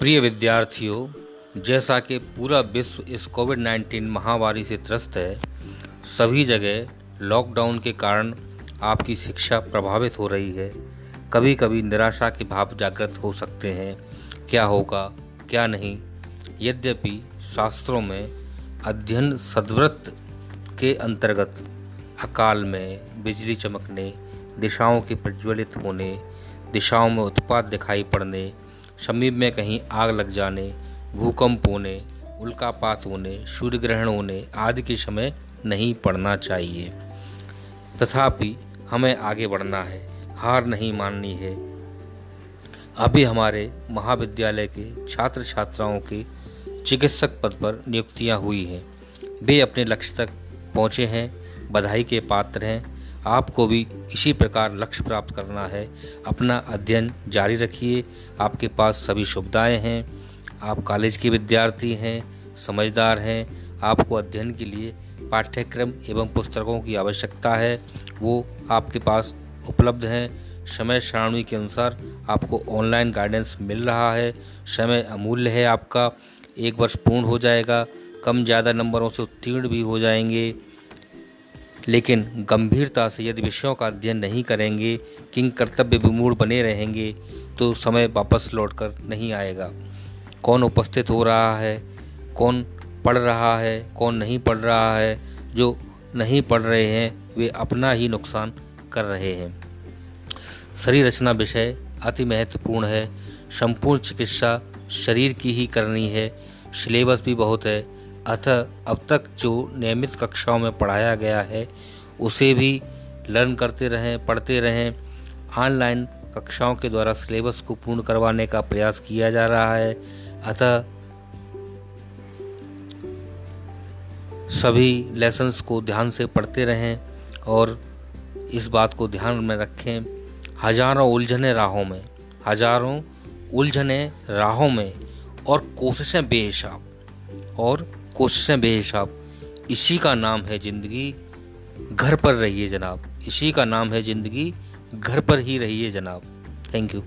प्रिय विद्यार्थियों, जैसा कि पूरा विश्व इस कोविड 19 महामारी से त्रस्त है, सभी जगह लॉकडाउन के कारण आपकी शिक्षा प्रभावित हो रही है। कभी कभी निराशा के भाव जागृत हो सकते हैं, क्या होगा, क्या नहीं। यद्यपि शास्त्रों में अध्ययन सद्व्रत के अंतर्गत अकाल में बिजली चमकने, दिशाओं के प्रज्वलित होने, दिशाओं में उत्पाद दिखाई पड़ने समीप में कहीं आग लग जाने, भूकंप होने, उल्कापात होने सूर्य ग्रहण होने आदि के समय नहीं पड़ना चाहिए। तथापि हमें आगे बढ़ना है, हार नहीं माननी है। अभी हमारे महाविद्यालय के छात्र छात्राओं के चिकित्सक पद पर नियुक्तियाँ हुई हैं। वे अपने लक्ष्य तक पहुँचे हैं, बधाई के पात्र हैं आपको भी इसी प्रकार लक्ष्य प्राप्त करना है। अपना अध्ययन जारी रखिए। आपके पास सभी सुविधाएँ हैं। आप कॉलेज के विद्यार्थी हैं, समझदार हैं। आपको अध्ययन के लिए पाठ्यक्रम एवं पुस्तकों की आवश्यकता है। वो आपके पास उपलब्ध हैं। समय सारणी के अनुसार आपको ऑनलाइन गाइडेंस मिल रहा है। समय अमूल्य है आपका। एक वर्ष पूर्ण हो जाएगा। कम ज़्यादा नंबरों से उत्तीर्ण भी हो जाएँगे। लेकिन गंभीरता से यदि विषयों का अध्ययन नहीं करेंगे, किंग कर्तव्य विमूढ़ बने रहेंगे तो समय वापस लौट कर नहीं आएगा। कौन उपस्थित हो रहा है, कौन पढ़ रहा है, कौन नहीं पढ़ रहा है, जो नहीं पढ़ रहे हैं, वे अपना ही नुकसान कर रहे हैं। शरीर रचना विषय अति महत्वपूर्ण है। संपूर्ण चिकित्सा शरीर की ही करनी है। सिलेबस भी बहुत है। अतः अब तक जो नियमित कक्षाओं में पढ़ाया गया है, उसे भी लर्न करते रहें, पढ़ते रहें। ऑनलाइन कक्षाओं के द्वारा सिलेबस को पूर्ण करवाने का प्रयास किया जा रहा है। अतः सभी लेसन्स को ध्यान से पढ़ते रहें और इस बात को ध्यान में रखें, हज़ारों उलझने राहों में, हज़ारों उलझने राहों में और कोशिशें बेहिसाब और कोशिशें बेहिसाब। इसी का नाम है ज़िंदगी, घर पर रहिए जनाब। इसी का नाम है ज़िंदगी, घर पर ही रहिए जनाब। Thank you